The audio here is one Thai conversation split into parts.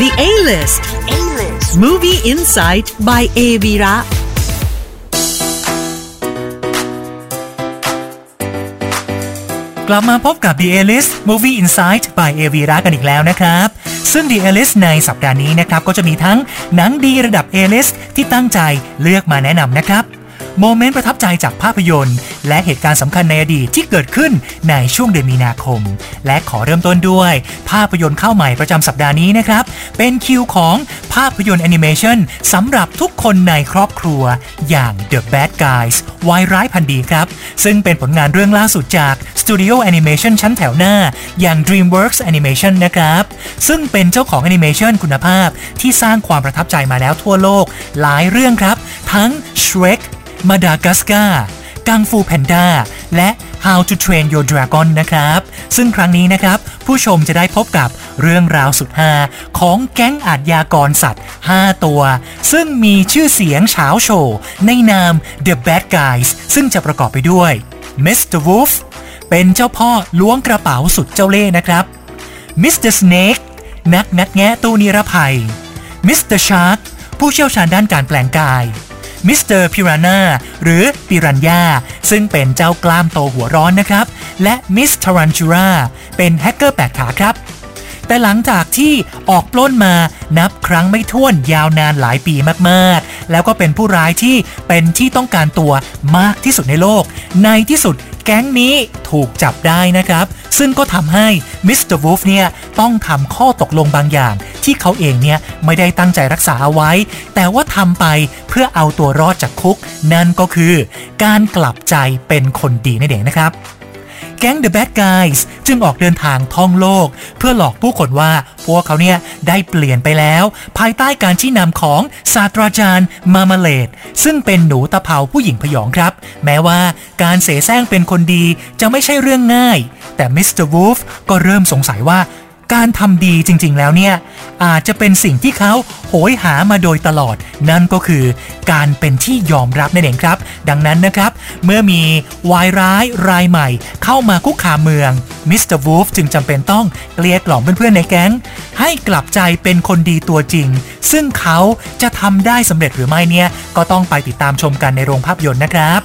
The A-List Movie Insight by A v i r a กลับมาพบกับ The A-List Movie Insight by a v i r a กันอีกแล้วนะครับ ซึ่ง The A-List ในสัปดาห์นี้นะครับ ก็จะมีทั้งหนังดีระดับ A-List ที่ตั้งใจเลือกมาแนะนำนะครับ โมเมนต์ประทับใจจากภาพยนตร์ และเหตุการณ์สำคัญในอดีตที่เกิดขึ้นในช่วงเดือนมีนาคม และขอเริ่มต้นด้วย ภาพยนตร์เข้าใหม่ประจำสัปดาห์นี้นะครับ เป็นคิวของภาพยนตร์แอนิเมชันสำหรับทุกคนในครอบครัว อย่าง The Bad Guys วายร้ายพันธุ์ดีครับ ซึ่งเป็นผลงานเรื่องล่าสุดจากสตูดิโอแอนิเมชันชั้นแถวหน้า อย่าง DreamWorks Animation นะครับ ซึ่งเป็นเจ้าของแอนิเมชันคุณภาพที่สร้างความประทับใจมาแล้วทั่วโลก หลายเรื่องครับ ทั้ง Shrek มาดากัสการ์กังฟูแพนด้าและ How to Train Your Dragon นะครับ ซึ่งครั้งนี้นะครับ ผู้ชมจะได้พบกับเรื่องราวสุดฮาของแก๊งอาชญากรสัตว์ 5 ตัว ซึ่งมีชื่อเสียงเฉาโชว์ในนาม The Bad Guys ซึ่งจะประกอบไปด้วย Mr. Wolf เป็นเจ้าพ่อล้วงกระเป๋าสุดเจ้าเล่ห์นะครับ Mr. Snake นักนัดแงะตู้นิรภัย Mr. Shark ผู้เชี่ยวชาญด้านการแปลงกาย Mr. Piranha หรือปิรันยาซึ่งเป็นเจ้ากล้ามโตหัวร้อนนะครับ และ Miss Tarantula เป็นแฮกเกอร์แปดขาครับ แต่หลังจากที่ออกปล้นมานับครั้งไม่ถ้วนยาวนานหลายปีมากๆ แล้วก็เป็นผู้ร้ายที่เป็นที่ต้องการตัวมากที่สุดในโลก ในที่สุด แก๊งนี้ถูกจับได้นะครับ ซึ่งก็ทำให้ Mr. Wolf เนี่ยต้องทำข้อตกลงบางอย่าง ที่เขาเองเนี่ยไม่ได้ตั้งใจรักษาเอาไว้ แต่ว่าทำไปเพื่อเอาตัวรอดจากคุก นั่นก็คือ การกลับใจเป็นคนดีนั่นเองนะครับ แก๊ง The Bad Guys จึงออกเดินทางท่องโลก เพื่อหลอกผู้คนว่าพวกเขาเนี่ยได้เปลี่ยนไปแล้ว ภายใต้การชี้นำของศาสตราจารย์มามาเลดซึ่งเป็นหนูตะเภาผู้หญิงพยองครับ แม้ว่าการเสแสร้งเป็นคนดีจะไม่ใช่เรื่องง่าย แต่ Mr. Wolf ก็เริ่มสงสัยว่า การทำดีจริงๆแล้วเนี่ย อาจจะเป็นสิ่งที่เขาโหยหามาโดยตลอด นั่นก็คือการเป็นที่ยอมรับนั่นเองครับ ดังนั้นนะครับ เมื่อมีวายร้ายรายใหม่ เข้ามาคุกคามเมือง Mr. Wolf จึงจำเป็นต้องเกลี้ยกล่อมเพื่อนๆในแก๊ง ให้กลับใจเป็นคนดีตัวจริง ซึ่งเขาจะทำได้สำเร็จหรือไม่เนี่ย ก็ต้องไปติดตามชมกันในโรงภาพยนตร์นะครับ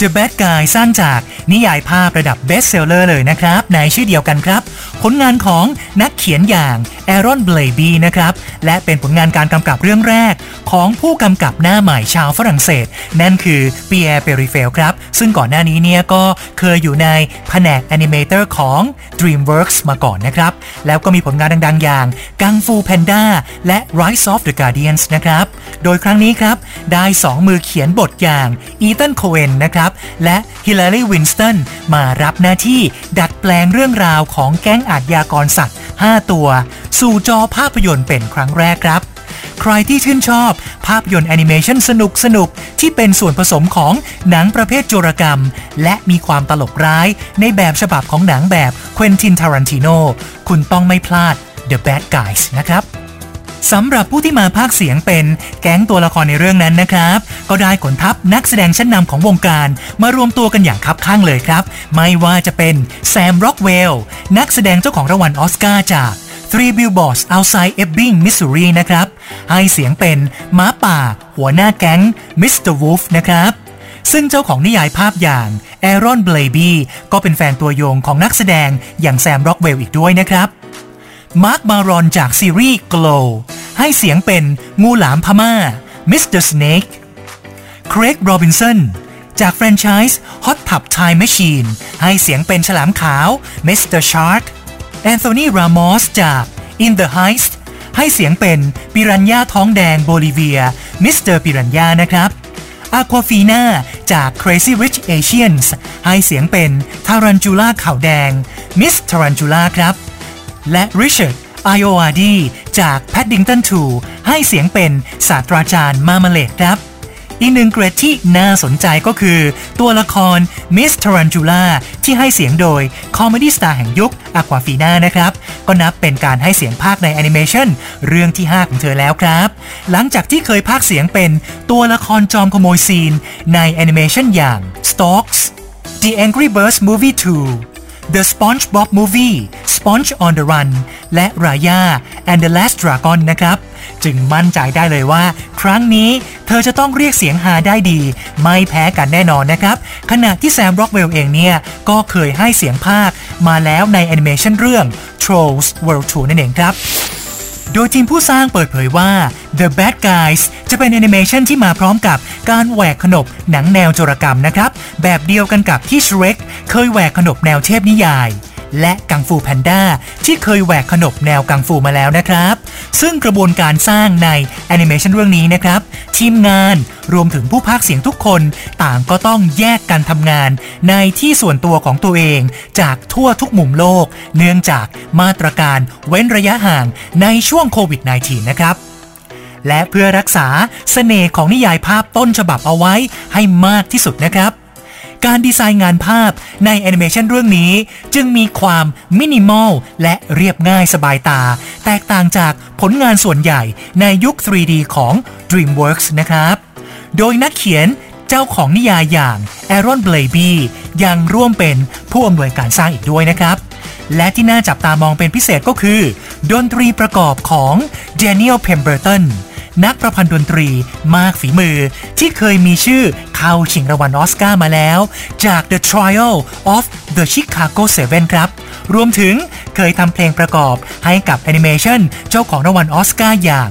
The Bad Guy สร้างจาก นิยายภาพระดับ bestseller เลยนะครับในชื่อเดียวกันครับ ผลงานของนักเขียนอย่างแอรอนเบลบีนะครับ และเป็นผลงานการกำกับเรื่องแรก ของผู้กำกับหน้าใหม่ชาวฝรั่งเศส นั่นคือปีแอร์เปริเฟลครับ ซึ่งก่อนหน้านี้เนี่ยก็เคยอยู่ในแผนก animator ของ DreamWorks มาก่อนนะครับ แล้วก็มีผลงานดังๆ อย่าง Kung Fu Panda และ Rise of the Guardians นะครับ โดยครั้งนี้ครับ ได้ 2 มือเขียนบทอย่างอีตันโคเอนนะครับ และฮิลลารีวินสตันมารับหน้าที่ดัดแปลงเรื่องราวของแก๊งอาชญากรสัตว์ 5 ตัว สู่จอภาพยนตร์เป็นครั้งแรกครับ ใครที่ชื่นชอบภาพยนตร์แอนิเมชันสนุกสนุกที่เป็นส่วนผสมของหนังประเภทโจรกรรม และมีความตลกร้ายในแบบฉบับของหนังแบบเควนตินทารันติโนคุณต้องไม่พลาด The Bad Guys นะครับสำหรับผู้ที่มาพากย์เสียงเป็นแก๊งตัวละครในเรื่องนั้นนะครับ ก็ได้ขนทัพนักแสดงชั้นนำของวงการมารวมตัวกันอย่างคับคั่งเลยครับ ไม่ว่าจะเป็นแซมร็อกเวลนักแสดงเจ้าของรางวัลออสการ์จาก Three Billboards Outside Ebbing Missouri นะครับ ให้เสียงเป็นหมาป่า หัวหน้าแก๊ง Mr. Wolf นะครับซึ่งเจ้าของนิยายภาพอย่างแอรอนเบลบีก็เป็นแฟนตัวยงของนักแสดงอย่างแซมร็อกเวลอีกด้วยนะครับมาร์คมารอนจากซีรีส์ Glow ให้เสียงเป็นงูหลามพม่า Mr. Snake เครก โรบินสันจากแฟรนไชส์ Hot Tub Time Machine ให้เสียงเป็นฉลามขาว Mr. Shark แอนโทนีรามอสจาก In the Heights ให้เสียงเป็นปิรันย่าท้องแดงโบลิเวีย Mr. ปิรันย่านะครับอาควาฟีนาจาก Crazy Rich Asians ให้เสียงเป็นทารันทูล่าขาแดง Miss Tarantula ครับ และริชาร์ดไอโออาดีจาก Paddington 2 ให้เสียงเป็นศาสตราจารย์ Marmalade ครับ อีกหนึ่งเกร็ดที่น่าสนใจก็คือ ตัวละคร Miss Tarantula ที่ให้เสียงโดย comedy star แห่งยุคอควาฟีน่านะครับ ก็นับเป็นการให้เสียงพากย์ในแอนิเมชันเรื่องที่ 5 ของเธอแล้วครับ หลังจากที่เคยพากย์เสียงเป็นตัวละครจอมขโมยซีน ในแอนิเมชันอย่าง Storks The Angry Birds Movie 2 The SpongeBob Movie Sponge on the Run และ Raya and the Last Dragon นะครับ จึงมั่นใจได้เลยว่า ครั้งนี้เธอจะต้องเรียกเสียงฮาได้ดี ไม่แพ้กันแน่นอนนะครับ ขณะที่แซมร็อกเวลเองเนี่ย ก็เคยให้เสียงพากย์มาแล้วในแอนิเมชันเรื่อง Trolls World Tour นั่นเองครับโดยทีมผู้สร้างเปิดเผยว่า The Bad Guys จะเป็นแอนิเมชันที่มาพร้อมกับการแหวกขนบหนังแนวโจรกรรมนะครับ แบบเดียวกันกับที่ Shrek เคยแหวกขนบแนวเทพนิยาย และ Kung Fu Panda ที่เคยแหวกขนบแนวกังฟูมาแล้วนะครับ ซึ่งกระบวนการสร้างในแอนิเมชันเรื่องนี้นะครับ ทีมงานรวมถึงผู้พากย์เสียงทุกคนต่างก็ต้องแยกกันทำงานในที่ส่วนตัวของตัวเอง จากทั่วทุกมุมโลก เนื่องจากมาตรการเว้นระยะห่างในช่วงโควิด -19 นะครับและเพื่อรักษาเสน่ห์ของนิยายภาพต้นฉบับเอาไว้ให้มากที่สุดนะครับ การดีไซน์งานภาพในแอนิเมชันเรื่องนี้ จึงมีความมินิมอลและเรียบง่ายสบายตา แตกต่างจากผลงานส่วนใหญ่ในยุค 3D ของ DreamWorks นะครับ โดยนักเขียนเจ้าของนิยายอย่างแอรอนเบลบียังร่วมเป็นผู้อำนวยการสร้างอีกด้วยนะครับ และที่น่าจับตามองเป็นพิเศษก็คือ ดนตรีประกอบของ Daniel Pemberton นักประพันธ์ดนตรีมากฝีมือ ที่เคยมีชื่อเข้าชิงรางวัลอสการ์มาแล้ว จาก The Trial of the Chicago 7ครับ รวมถึงเคยทำเพลงประกอบให้กับแอนิเมชันเจ้าของรางวัลออสการ์อย่าง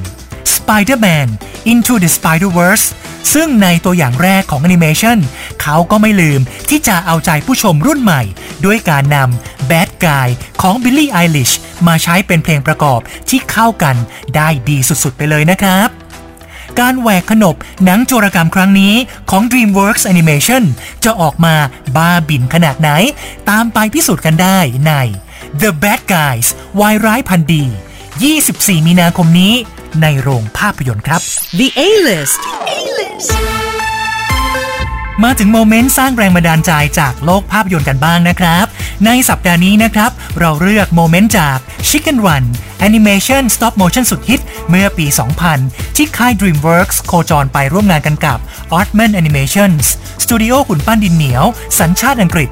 Spider-Man Into the Spider-Verse ซึ่งในตัวอย่างแรกของแอนิเมชันเขาก็ไม่ลืมที่จะเอาใจผู้ชมรุ่นใหม่ ด้วยการนำ Bad Guy ของ Billie Eilish มาใช้เป็นเพลงประกอบที่เข้ากันได้ดีสุดๆไปเลยนะครับการแหวกขนบหนังโจรกรรมครั้งนี้ของ DreamWorks Animation จะออกมาบ้าบินขนาดไหน ตามไปพิสูจน์กันได้ใน The Bad Guys วายร้ายพันดี 24 มีนาคมนี้ในโรงภาพยนตร์ครับ The A-List. A-List. มาถึงโมเมนต์สร้างแรงบันดาลใจจากโลกภาพยนตร์กันบ้างนะครับ ในสัปดาห์นี้นะครับ เราเลือกโมเมนต์จาก Chicken Run Animation Stop Motion สุดฮิต เมื่อปี 2000 ที่ค่าย DreamWorks โคจรไปร่วมงานกันกับ Artman Animations สตูดิโอหุ่นปั้นดินเหนียว สัญชาติอังกฤษ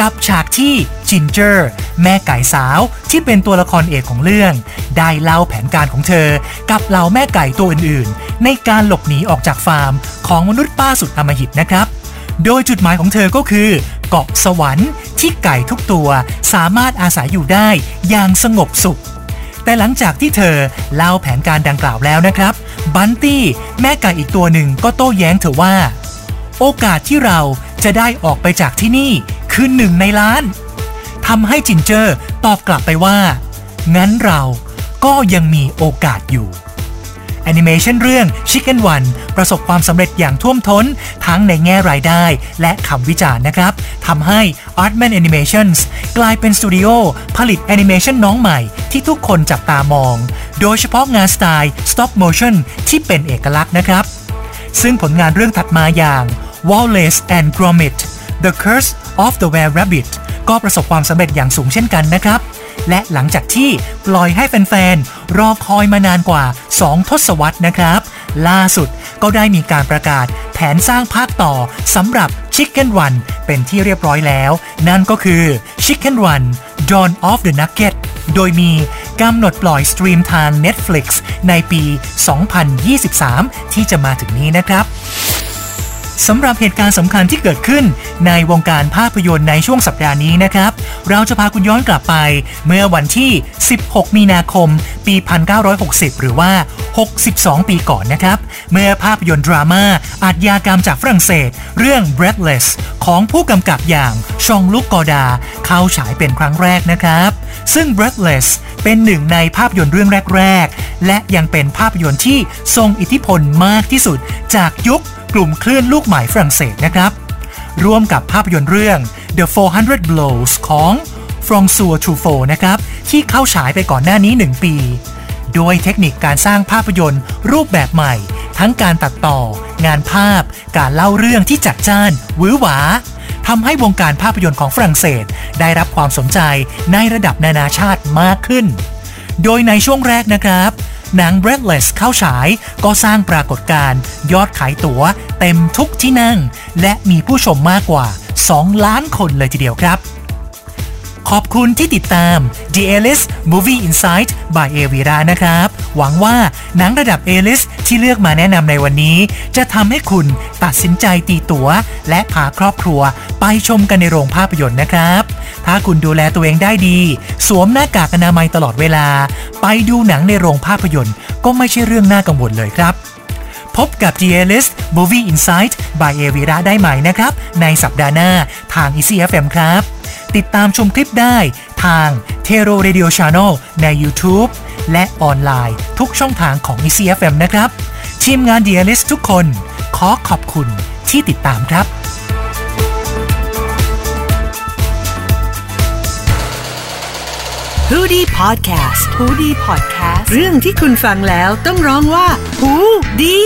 กับฉากที่ Ginger แม่ไก่สาวที่เป็นตัวละครเอกของเรื่อง ได้เล่าแผนการของเธอ กับเหล่าแม่ไก่ตัวอื่นๆ ในการหลบหนีออกจากฟาร์มของมนุษย์ป้าสุดอำมหิตนะครับ โดยจุดหมายของเธอก็คือ เกาะสวรรค์ที่ไก่ทุกตัวสามารถอาศัยอยู่ได้อย่างสงบสุข แต่หลังจากที่เธอเล่าแผนการดังกล่าวแล้วนะครับ บันตี้แม่ไก่อีกตัวหนึ่งก็โต้แย้งเธอว่า โอกาสที่เราจะได้ออกไปจากที่นี่คือหนึ่งในล้านทำให้จินเจอร์ตอบกลับไปว่า งั้นเราก็ยังมีโอกาสอยู่ แอนิเมชันเรื่อง Chicken One ประสบความสำเร็จอย่างท่วมท้น ทั้งในแง่รายได้และคำวิจารณ์นะครับทำให้ Artman Animations กลายเป็นสตูดิโอผลิตแอนิเมชันน้องใหม่ที่ทุกคนจับตามอง โดยเฉพาะงานสไตล์ Stop Motion ที่เป็นเอกลักษณ์นะครับ ซึ่งผลงานเรื่องถัดมาอย่าง Wallace and Gromit The Curse of the Were Rabbit ก็ประสบความสำเร็จอย่างสูงเช่นกันนะครับ และหลังจากที่ปล่อยให้แฟนๆ รอคอยมานานกว่า 2 ทศวรรษนะครับ ล่าสุดก็ได้มีการประกาศแผนสร้างภาคต่อสำหรับ Chicken Run เป็นที่เรียบร้อยแล้ว นั่นก็คือ Chicken Run Dawn of the Nugget โดยมีกำหนดปล่อยสตรีมทาง Netflix ในปี 2023 ที่จะมาถึงนี้นะครับ สำหรับเหตุการณ์สำคัญที่เกิดขึ้น ในวงการภาพยนตร์ในช่วงสัปดาห์นี้นะครับ เราจะพาคุณย้อนกลับไป เมื่อวันที่ 16 มีนาคม ปี 1960 หรือว่า 62 ปีก่อนนะครับ เมื่อภาพยนตร์ดราม่าอาชญากรรมจากฝรั่งเศส เรื่อง Breathless ของผู้กำกับอย่างชองลุกกอดา เข้าฉายเป็นครั้งแรกนะครับ ซึ่ง Breathless เป็นหนึ่งในภาพยนตร์เรื่องแรก ๆ และยังเป็นภาพยนตร์ที่ทรงอิทธิพลมากที่สุดจากยุค ลุ่มคลื่นลูกใหม่ฝรั่งเศสนะครับ ร่วมกับภาพยนตร์เรื่อง The 400 Blows ของ François Truffaut นะครับ ที่เข้าฉายไปก่อนหน้านี้ 1 ปี โดยเทคนิคการสร้างภาพยนตร์รูปแบบใหม่ ทั้งการตัดต่อ งานภาพ การเล่าเรื่องที่จัดจ้านหวือหวาทำให้วงการภาพยนตร์ของฝรั่งเศส ได้รับความสนใจในระดับนานาชาติมากขึ้น โดยในช่วงแรกนะครับ หนัง Breathless เข้าฉาย ก็สร้างปรากฏการณ์ยอดขายตั๋วเต็มทุกที่นั่ง และมีผู้ชมมากกว่า 2 ล้านคนเลยทีเดียวครับขอบคุณที่ติดตาม The A-List Movie Insight by a v i r a นะครับ หวังว่าหนังระดับ A-List ที่เลือกมาแนะนำในวันนี้ จะทำให้คุณตัดสินใจตีตั๋ว และพาครอบครัว ไปชมกันในโรงภาพยนตร์นะครับ ถ้าคุณดูแลตัวเองได้ดี สวมหน้ากากอนามัยตลอดเวลา ไปดูหนังในโรงภาพยนตร์ ก็ไม่ใช่เรื่องน่ากังวลเลยครับ พบกับ The A-List Movie Insight by a v i r a ได้ใหม่นะครับ ในสัปดาห์หน้าทาง Easy FM ครับ ติดตามชมคลิปได้ทาง t e r o Radio Channel ใน YouTube และออนไลน์ทุกช่องทางของ Easy FM นะครับ ทีมงาน The A-List ทุกคน ขอขอบคุณที่ติดตามครับ h o ดี้พอดแคสต์ฮูดี้พอดแคสต์เรื่องที่คุณฟังแล้วต้องร้องว่าหูดี